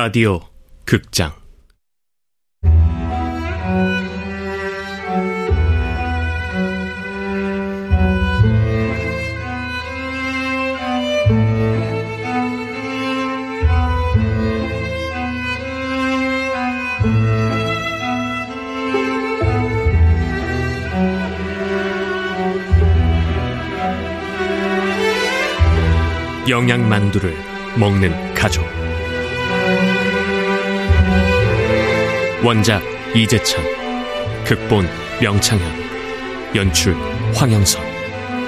라디오 극장. 영양만두를 먹는 가족 원작 이재찬 극본 명창현 연출 황영선.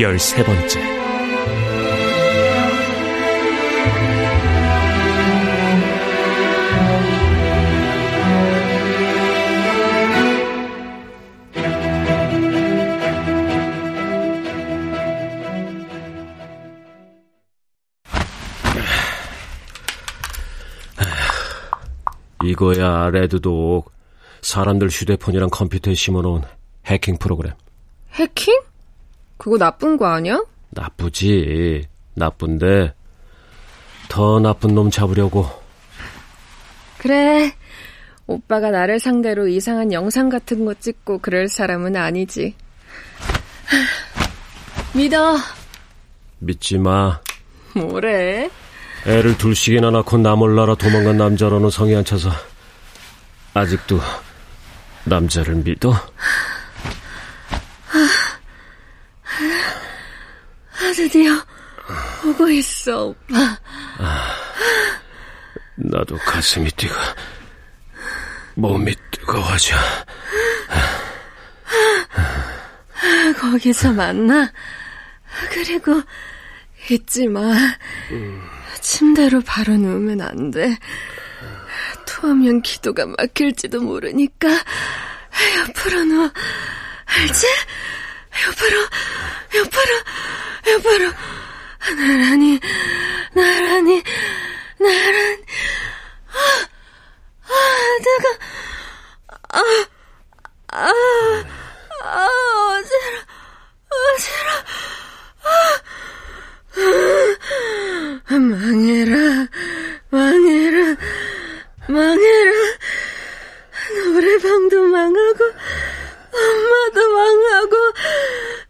열세 번째 이거야, 레드독. 사람들 휴대폰이랑 컴퓨터에 심어놓은 해킹 프로그램. 해킹? 그거 나쁜 거 아니야? 나쁘지. 나쁜데, 더 나쁜 놈 잡으려고. 그래. 오빠가 나를 상대로 이상한 영상 같은 거 찍고 그럴 사람은 아니지. 믿어. 믿지 마. 뭐래? 애를 둘씩이나 낳고 나 몰라라 도망간 남자로는 성이 안 차서 아직도 남자를 믿어? 아, 드디어 오고 있어, 오빠. 아, 나도 가슴이 뛰고 몸이 뜨거워져. 거기서 만나? 그리고 잊지 마. 음. 침대로 바로 누우면 안 돼. 토하면 기도가 막힐지도 모르니까 옆으로 누워. 알지? 옆으로, 옆으로, 옆으로. 나란히, 나란히, 나란히. 아, 아, 내가, 아, 아, 아, 어지러, 어지러, 아. 망해라, 망해라, 망해라. 노래방도 망하고, 엄마도 망하고,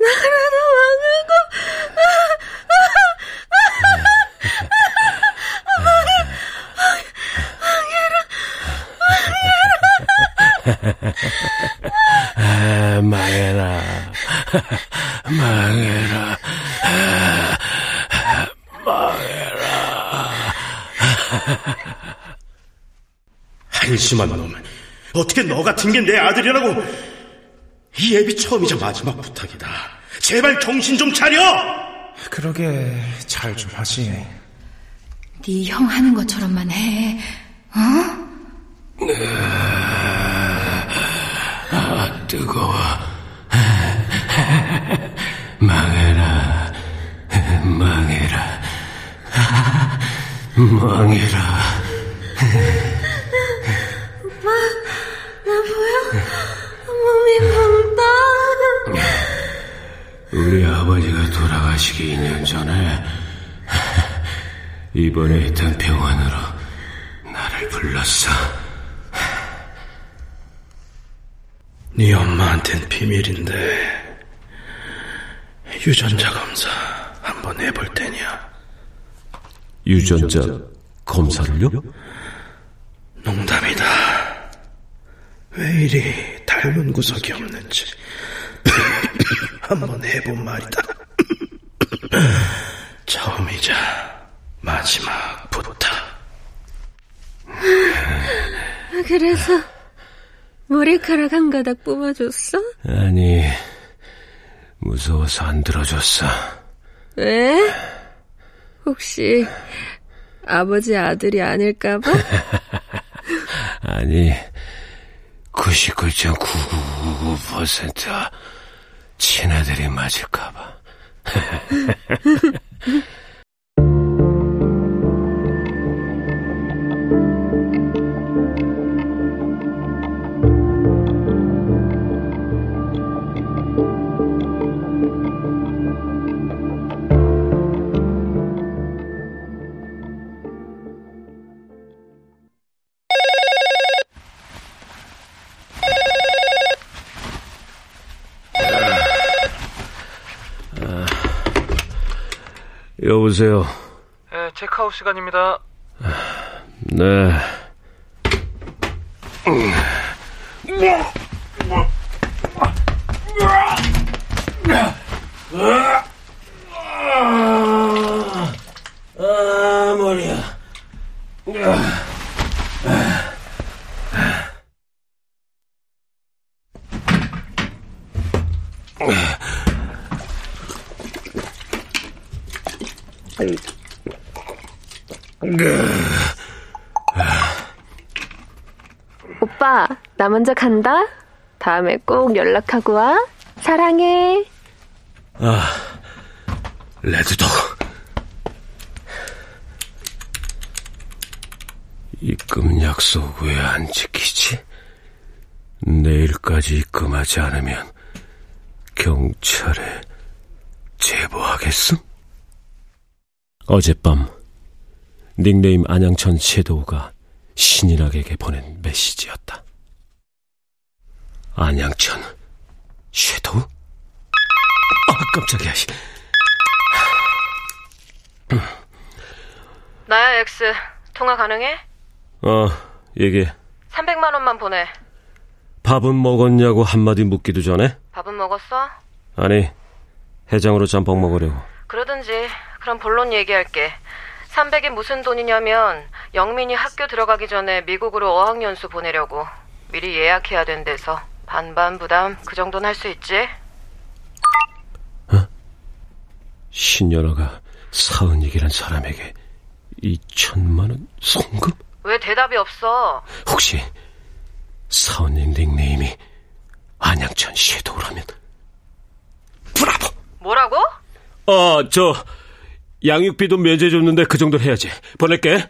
나라도 망하고, 망해라, 망해라, 망해라. 한심한 놈. 어떻게 너 같은 게 내 아들이라고? 이 애비 처음이자 마지막 부탁이다. 제발 정신 좀 차려! 그러게 잘 좀 하지. 네 형 하는 것처럼만 해. 어? 아, 뜨거워. 망해라. 망해라. 망해라. 우리 아버지가 돌아가시기 2년 전에 이번에 있던 병원으로 나를 불렀어. 네 엄마한텐 비밀인데 유전자 검사 한번 해볼 테냐? 유전자 검사를요? 농담이다. 왜 이리 닮은 구석이 없는지 한번 해본 말이다. 처음이자 마지막 부탁. 그래서 머리카락 한 가닥 뽑아줬어? 아니, 무서워서 안 들어줬어. 왜? 혹시 아버지 아들이 아닐까봐? 아니, 99.999% 친아들이 맞을까봐. 여보세요. 네, 체크아웃 시간입니다. 네. 아, 머리야. 오빠, 나 먼저 간다. 다음에 꼭 연락하고 와. 사랑해. 아, 레드도. 입금 약속 왜 안 지키지? 내일까지 입금하지 않으면 경찰에 제보하겠음? 어젯밤 닉네임 안양천 섀도우가 신인학에게 보낸 메시지였다. 안양천 섀도우? 아, 깜짝이야. 나야 ex 통화 가능해? 어, 얘기해. 300만 원만 보내. 밥은 먹었냐고 한마디 묻기도 전에? 밥은 먹었어? 아니, 해장으로 짬뽕 먹으려고. 그러든지 그럼 본론 얘기할게. 300이 무슨 돈이냐면 영민이 학교 들어가기 전에 미국으로 어학연수 보내려고 미리 예약해야 된대서 반반 부담 그 정도는 할 수 있지? 어? 신연아가 사은익이란 사람에게 2천만 원 송금? 왜 대답이 없어? 혹시 사은익 닉네임이 안양천 섀도우라면 브라보! 뭐라고? 아, 저 양육비도 면제해줬는데 그 정도 해야지. 보낼게.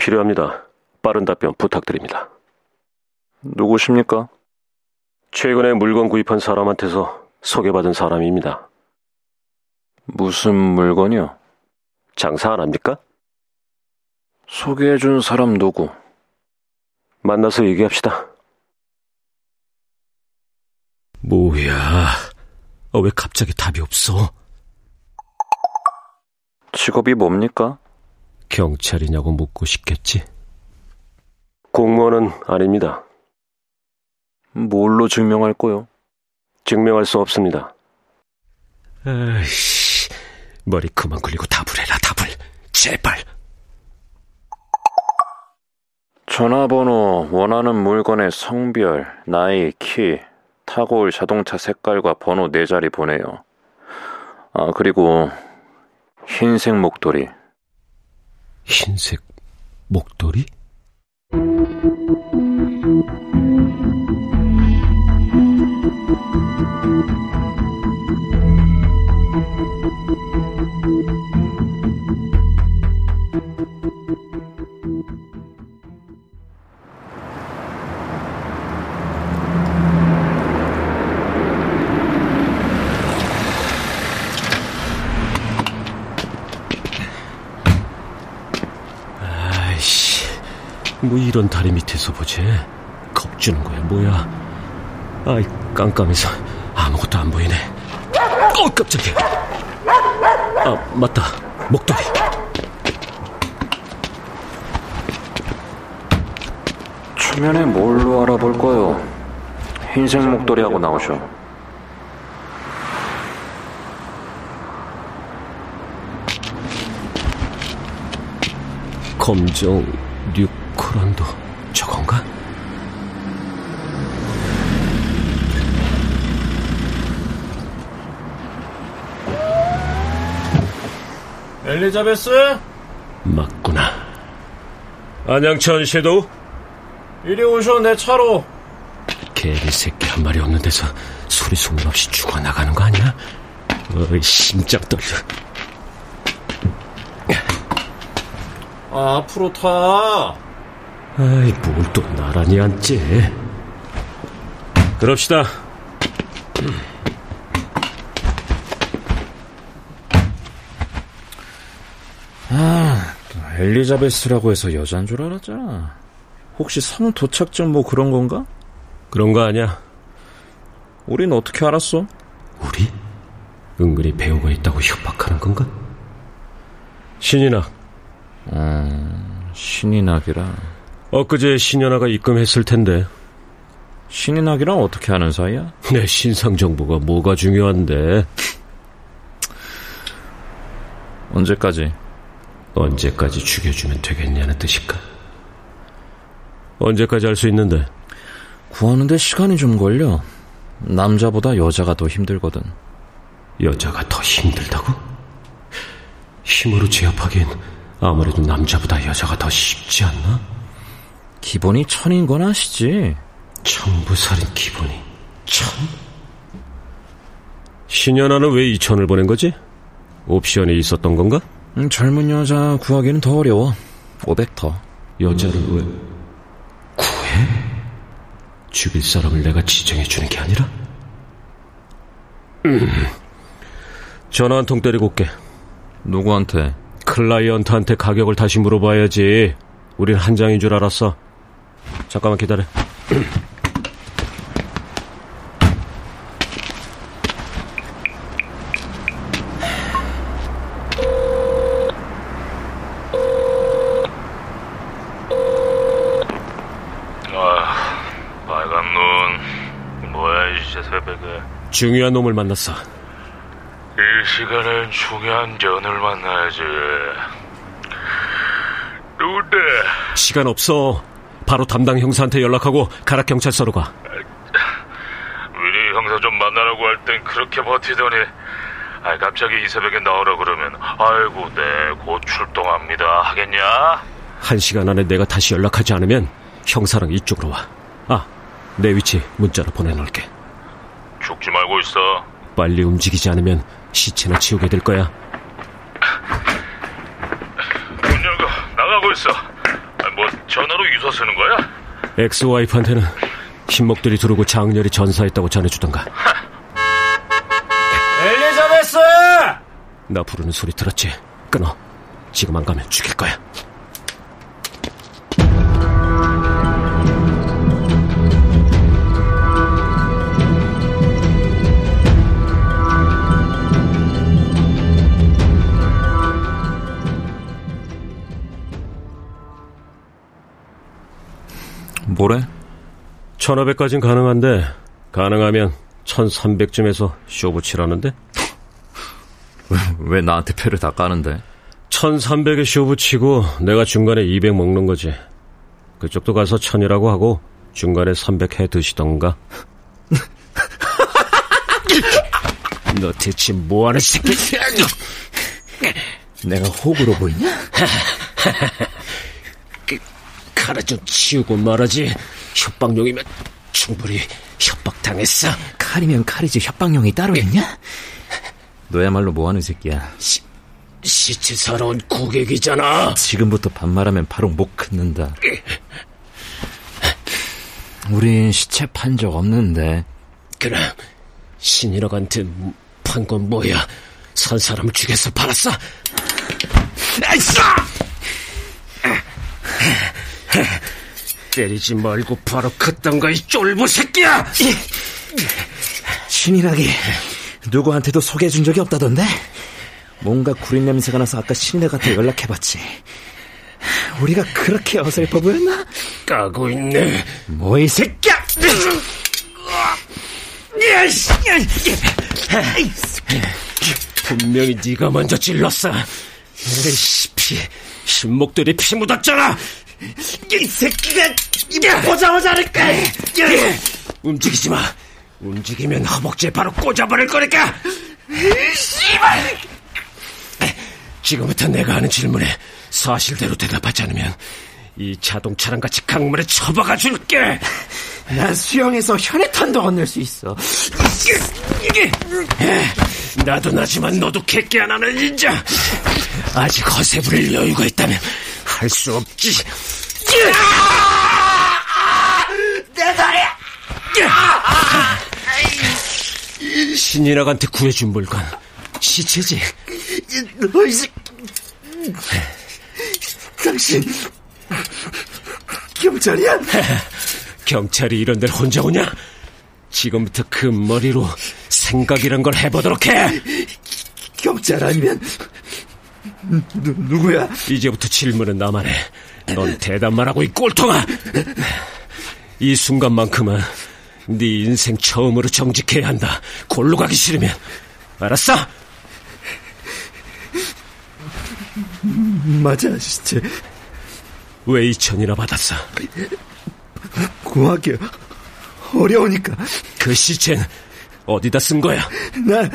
필요합니다. 빠른 답변 부탁드립니다. 누구십니까? 최근에 물건 구입한 사람한테서 소개받은 사람입니다. 무슨 물건이요? 장사 안 합니까? 소개해준 사람 누구? 만나서 얘기합시다. 뭐야? 어, 왜 갑자기 답이 없어? 직업이 뭡니까? 경찰이냐고 묻고 싶겠지? 공무원은 아닙니다. 뭘로 증명할 거요? 증명할 수 없습니다. 아이씨, 머리 그만 굴리고 답을 해라, 답을. 제발. 전화번호, 원하는 물건의 성별, 나이, 키, 타고 올 자동차 색깔과 번호 네 자리 보내요. 아, 그리고 흰색 목도리. 흰색 목도리? 이런 다리 밑에서 보지? 겁주는 거야, 뭐야? 아이, 깜깜해서 아무것도 안 보이네. 어, 깜짝이야. 아, 맞다. 목도리. 초면에 뭘로 알아볼 거요? 흰색 목도리하고 나오셔. 검정 뉴 코란도 저건가? 엘리자베스? 맞구나. 안양천 섀도우? 이리 오셔, 내 차로. 개미 새끼 한 마리 없는 데서 소리 소문 없이 죽어나가는 거 아니야? 어이, 심장 떨려. 아, 앞으로 타. 아이, 뭘 또 나란히 앉지? 그럽시다. 아, 엘리자베스라고 해서 여자인 줄 알았잖아. 혹시 섬 도착점 뭐 그런 건가? 그런 거 아니야. 우린 어떻게 알았어? 우리? 은근히 배우가 있다고 협박하는 건가? 신인학. 음, 신인학이라. 엊그제 신현아가 입금했을 텐데. 신인학이랑 어떻게 하는 사이야? 내 신상 정보가 뭐가 중요한데. 언제까지? 언제까지 죽여주면 되겠냐는 뜻일까? 언제까지 할 수 있는데? 구하는데 시간이 좀 걸려. 남자보다 여자가 더 힘들거든. 여자가 더 힘들다고? 힘으로 제압하기엔 아무래도 남자보다 여자가 더 쉽지 않나? 기본이 천인 건 아시지? 청부살인 기본이 천? 신현아는 왜 이천을 보낸 거지? 옵션이 있었던 건가? 음, 젊은 여자 구하기는 더 어려워. 500 더. 여자를 왜 구해? 죽일 사람을 내가 지정해 주는 게 아니라? 음. 전화 한 통 때리고 올게. 누구한테? 클라이언트한테 가격을 다시 물어봐야지. 우린 한 장인 줄 알았어. 잠깐만 기다려. 아, 빨간 눈. 뭐야, 이제 새벽에. 중요한 놈을 만났어. 이 시간엔 중요한 연을 만나야지. 누군데? 시간 없어. 바로 담당 형사한테 연락하고 가락 경찰서로 가. 미리 형사 좀 만나라고 할 땐 그렇게 버티더니, 아 갑자기 이 새벽에 나오라 그러면, 아이고, 네, 곧 출동합니다. 하겠냐? 한 시간 안에 내가 다시 연락하지 않으면 형사랑 이쪽으로 와. 아, 내 위치 문자로 보내놓을게. 죽지 말고 있어. 빨리 움직이지 않으면 시체나 치우게 될 거야. 문 열고 나가고 있어. 전화로 유서 쓰는 거야? ex-wife한테는 신목들이 두르고 장렬히 전사했다고 전해주던가. 엘리자베스! 나 부르는 소리 들었지? 끊어. 지금 안 가면 죽일 거야. 뭐래? 1500까진 가능한데 가능하면 1300쯤에서 쇼 붙이라는데? 왜 나한테 표를 다 까는데? 1300에 쇼 붙이고 내가 중간에 200 먹는 거지. 그쪽도 가서 1000이라고 하고 중간에 300 해 드시던가. 너 대체 뭐하는 새끼야? 내가 호구로 보이냐? 가라 좀 치우고 말하지. 협박용이면 충분히 협박당했어. 칼이면 칼이지 협박용이 따로 있냐? 너야말로 뭐하는 새끼야? 시체 사러 온 고객이잖아. 지금부터 반말하면 바로 목 긋는다. 우린 시체 판 적 없는데. 그럼 신일학한테 판 건 뭐야? 산 사람을 죽여서 팔았어? 아이싸! 때리지 말고 바로 그딴 거이 쫄보 새끼야! 신이라기 누구한테도 소개해준 적이 없다던데? 뭔가 구린 냄새가 나서 아까 신이라한테 연락해봤지. 우리가 그렇게 어설퍼 보였나? 까고 있네. 뭐 이 새끼야! 분명히 네가 먼저 찔렀어. 에이씨, 피, 신목들이 피 묻었잖아. 이 새끼가 보자마자 할까? 움직이지 마. 움직이면 허벅지에 바로 꽂아버릴 거니까. 씨발! 지금부터 내가 하는 질문에 사실대로 대답하지 않으면 이 자동차랑 같이 강물에 처박아 줄게. 난 수영해서 혈액탄도 얻을 수 있어. 나도 나지만 너도 개끼 하나는 인자. 아직 허세 부릴 여유가 있다면 할 수 없지. 내 다리! 신인학한테 구해준 물건 시체지. 너이 새끼. 당신 경찰이야? 경찰이 이런 데를 혼자 오냐? 지금부터 그 머리로 생각이란 걸 해보도록 해. 경찰 아니면 누, 누구야? 이제부터 질문은 나만 해. 넌 대답만 하고 이 꼴통아. 이 순간만큼은 네 인생 처음으로 정직해야 한다. 골로 가기 싫으면 알았어? 맞아, 시체. 왜 2천이나 받았어? 구하기 어려우니까. 그 시체는 어디다 쓴 거야? 나,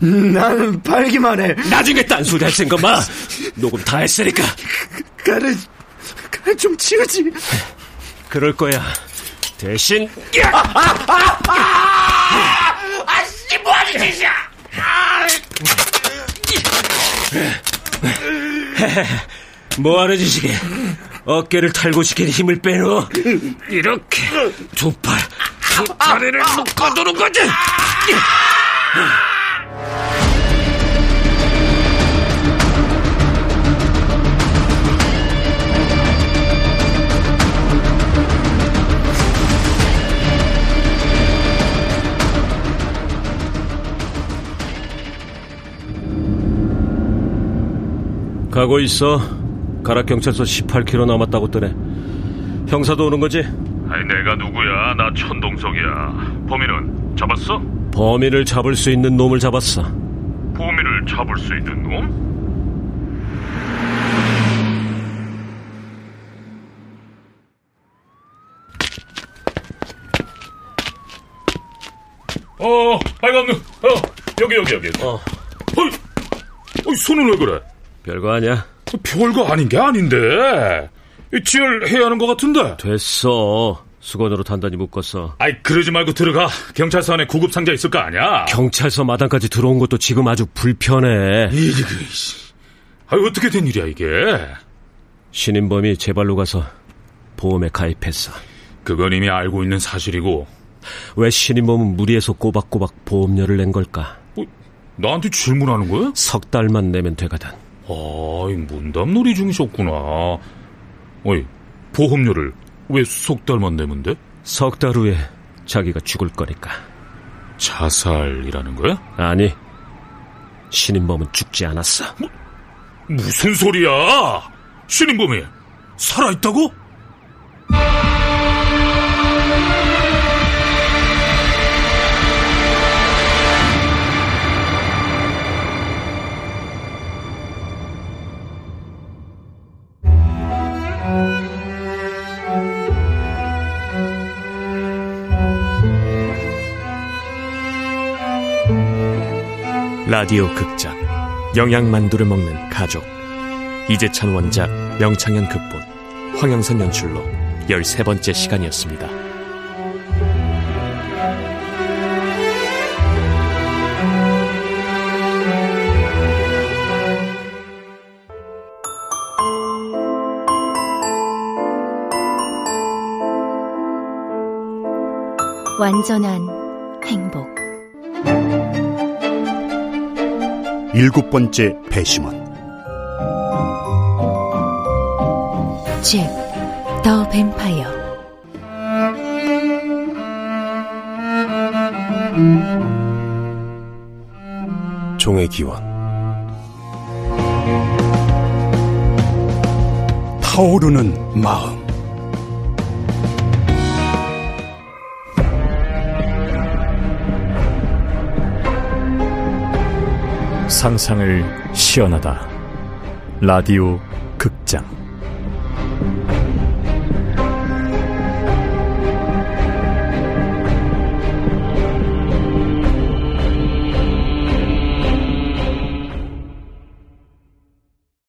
나는 팔기만 해. 나중에 딴소리 할 생각 마. 녹음 다 했으니까. 가를, 가를 좀 치우지. 그럴 거야. 대신. 아, 아, 아, 아! 아 씨, 뭐 하는 짓이야! 뭐 하는 짓이게? 어깨를 탈고 시킨 힘을 빼놓어. 이렇게 두 팔, 두 다리를 묶어두는 거지. 가고 있어. 가락 경찰서 18km 남았다고 뜨네. 형사도 오는 거지? 아니 내가 누구야? 나 천동석이야. 범인은 잡았어? 범인을 잡을 수 있는 놈을 잡았어. 범인을 잡을 수 있는 놈? 어, 빨간 눈. 어, 여기 여기 여기. 어. 어이, 어이 손은 왜 그래? 별거 아니야. 별거 아닌 게 아닌데. 지혈해야 하는 것 같은데. 됐어. 수건으로 단단히 묶었어. 아이, 그러지 말고 들어가. 경찰서 안에 구급 상자 있을 거 아니야? 경찰서 마당까지 들어온 것도 지금 아주 불편해. 이게, 아 어떻게 된 일이야, 이게? 신인범이 제 발로 가서 보험에 가입했어. 그건 이미 알고 있는 사실이고. 왜 신인범은 무리해서 꼬박꼬박 보험료를 낸 걸까? 어, 나한테 질문하는 거야? 석 달만 내면 되거든. 아이, 문담놀이 중이셨구나. 어이, 보험료를 왜석 달만 내면 돼? 석달 후에 자기가 죽을 거니까. 자살이라는 거야? 아니, 신인범은 죽지 않았어. 뭐, 무슨 소리야? 신인범이 살아있다고? 라디오 극장. 영양만두를 먹는 가족. 이재찬 원작 명창현 극본 황영선 연출로 13번째 시간이었습니다. 완전한 행복 일곱 번째 배심원. 잭, 더 뱀파이어. 종의 기원. 타오르는 마음 상상을 시연하다. 라디오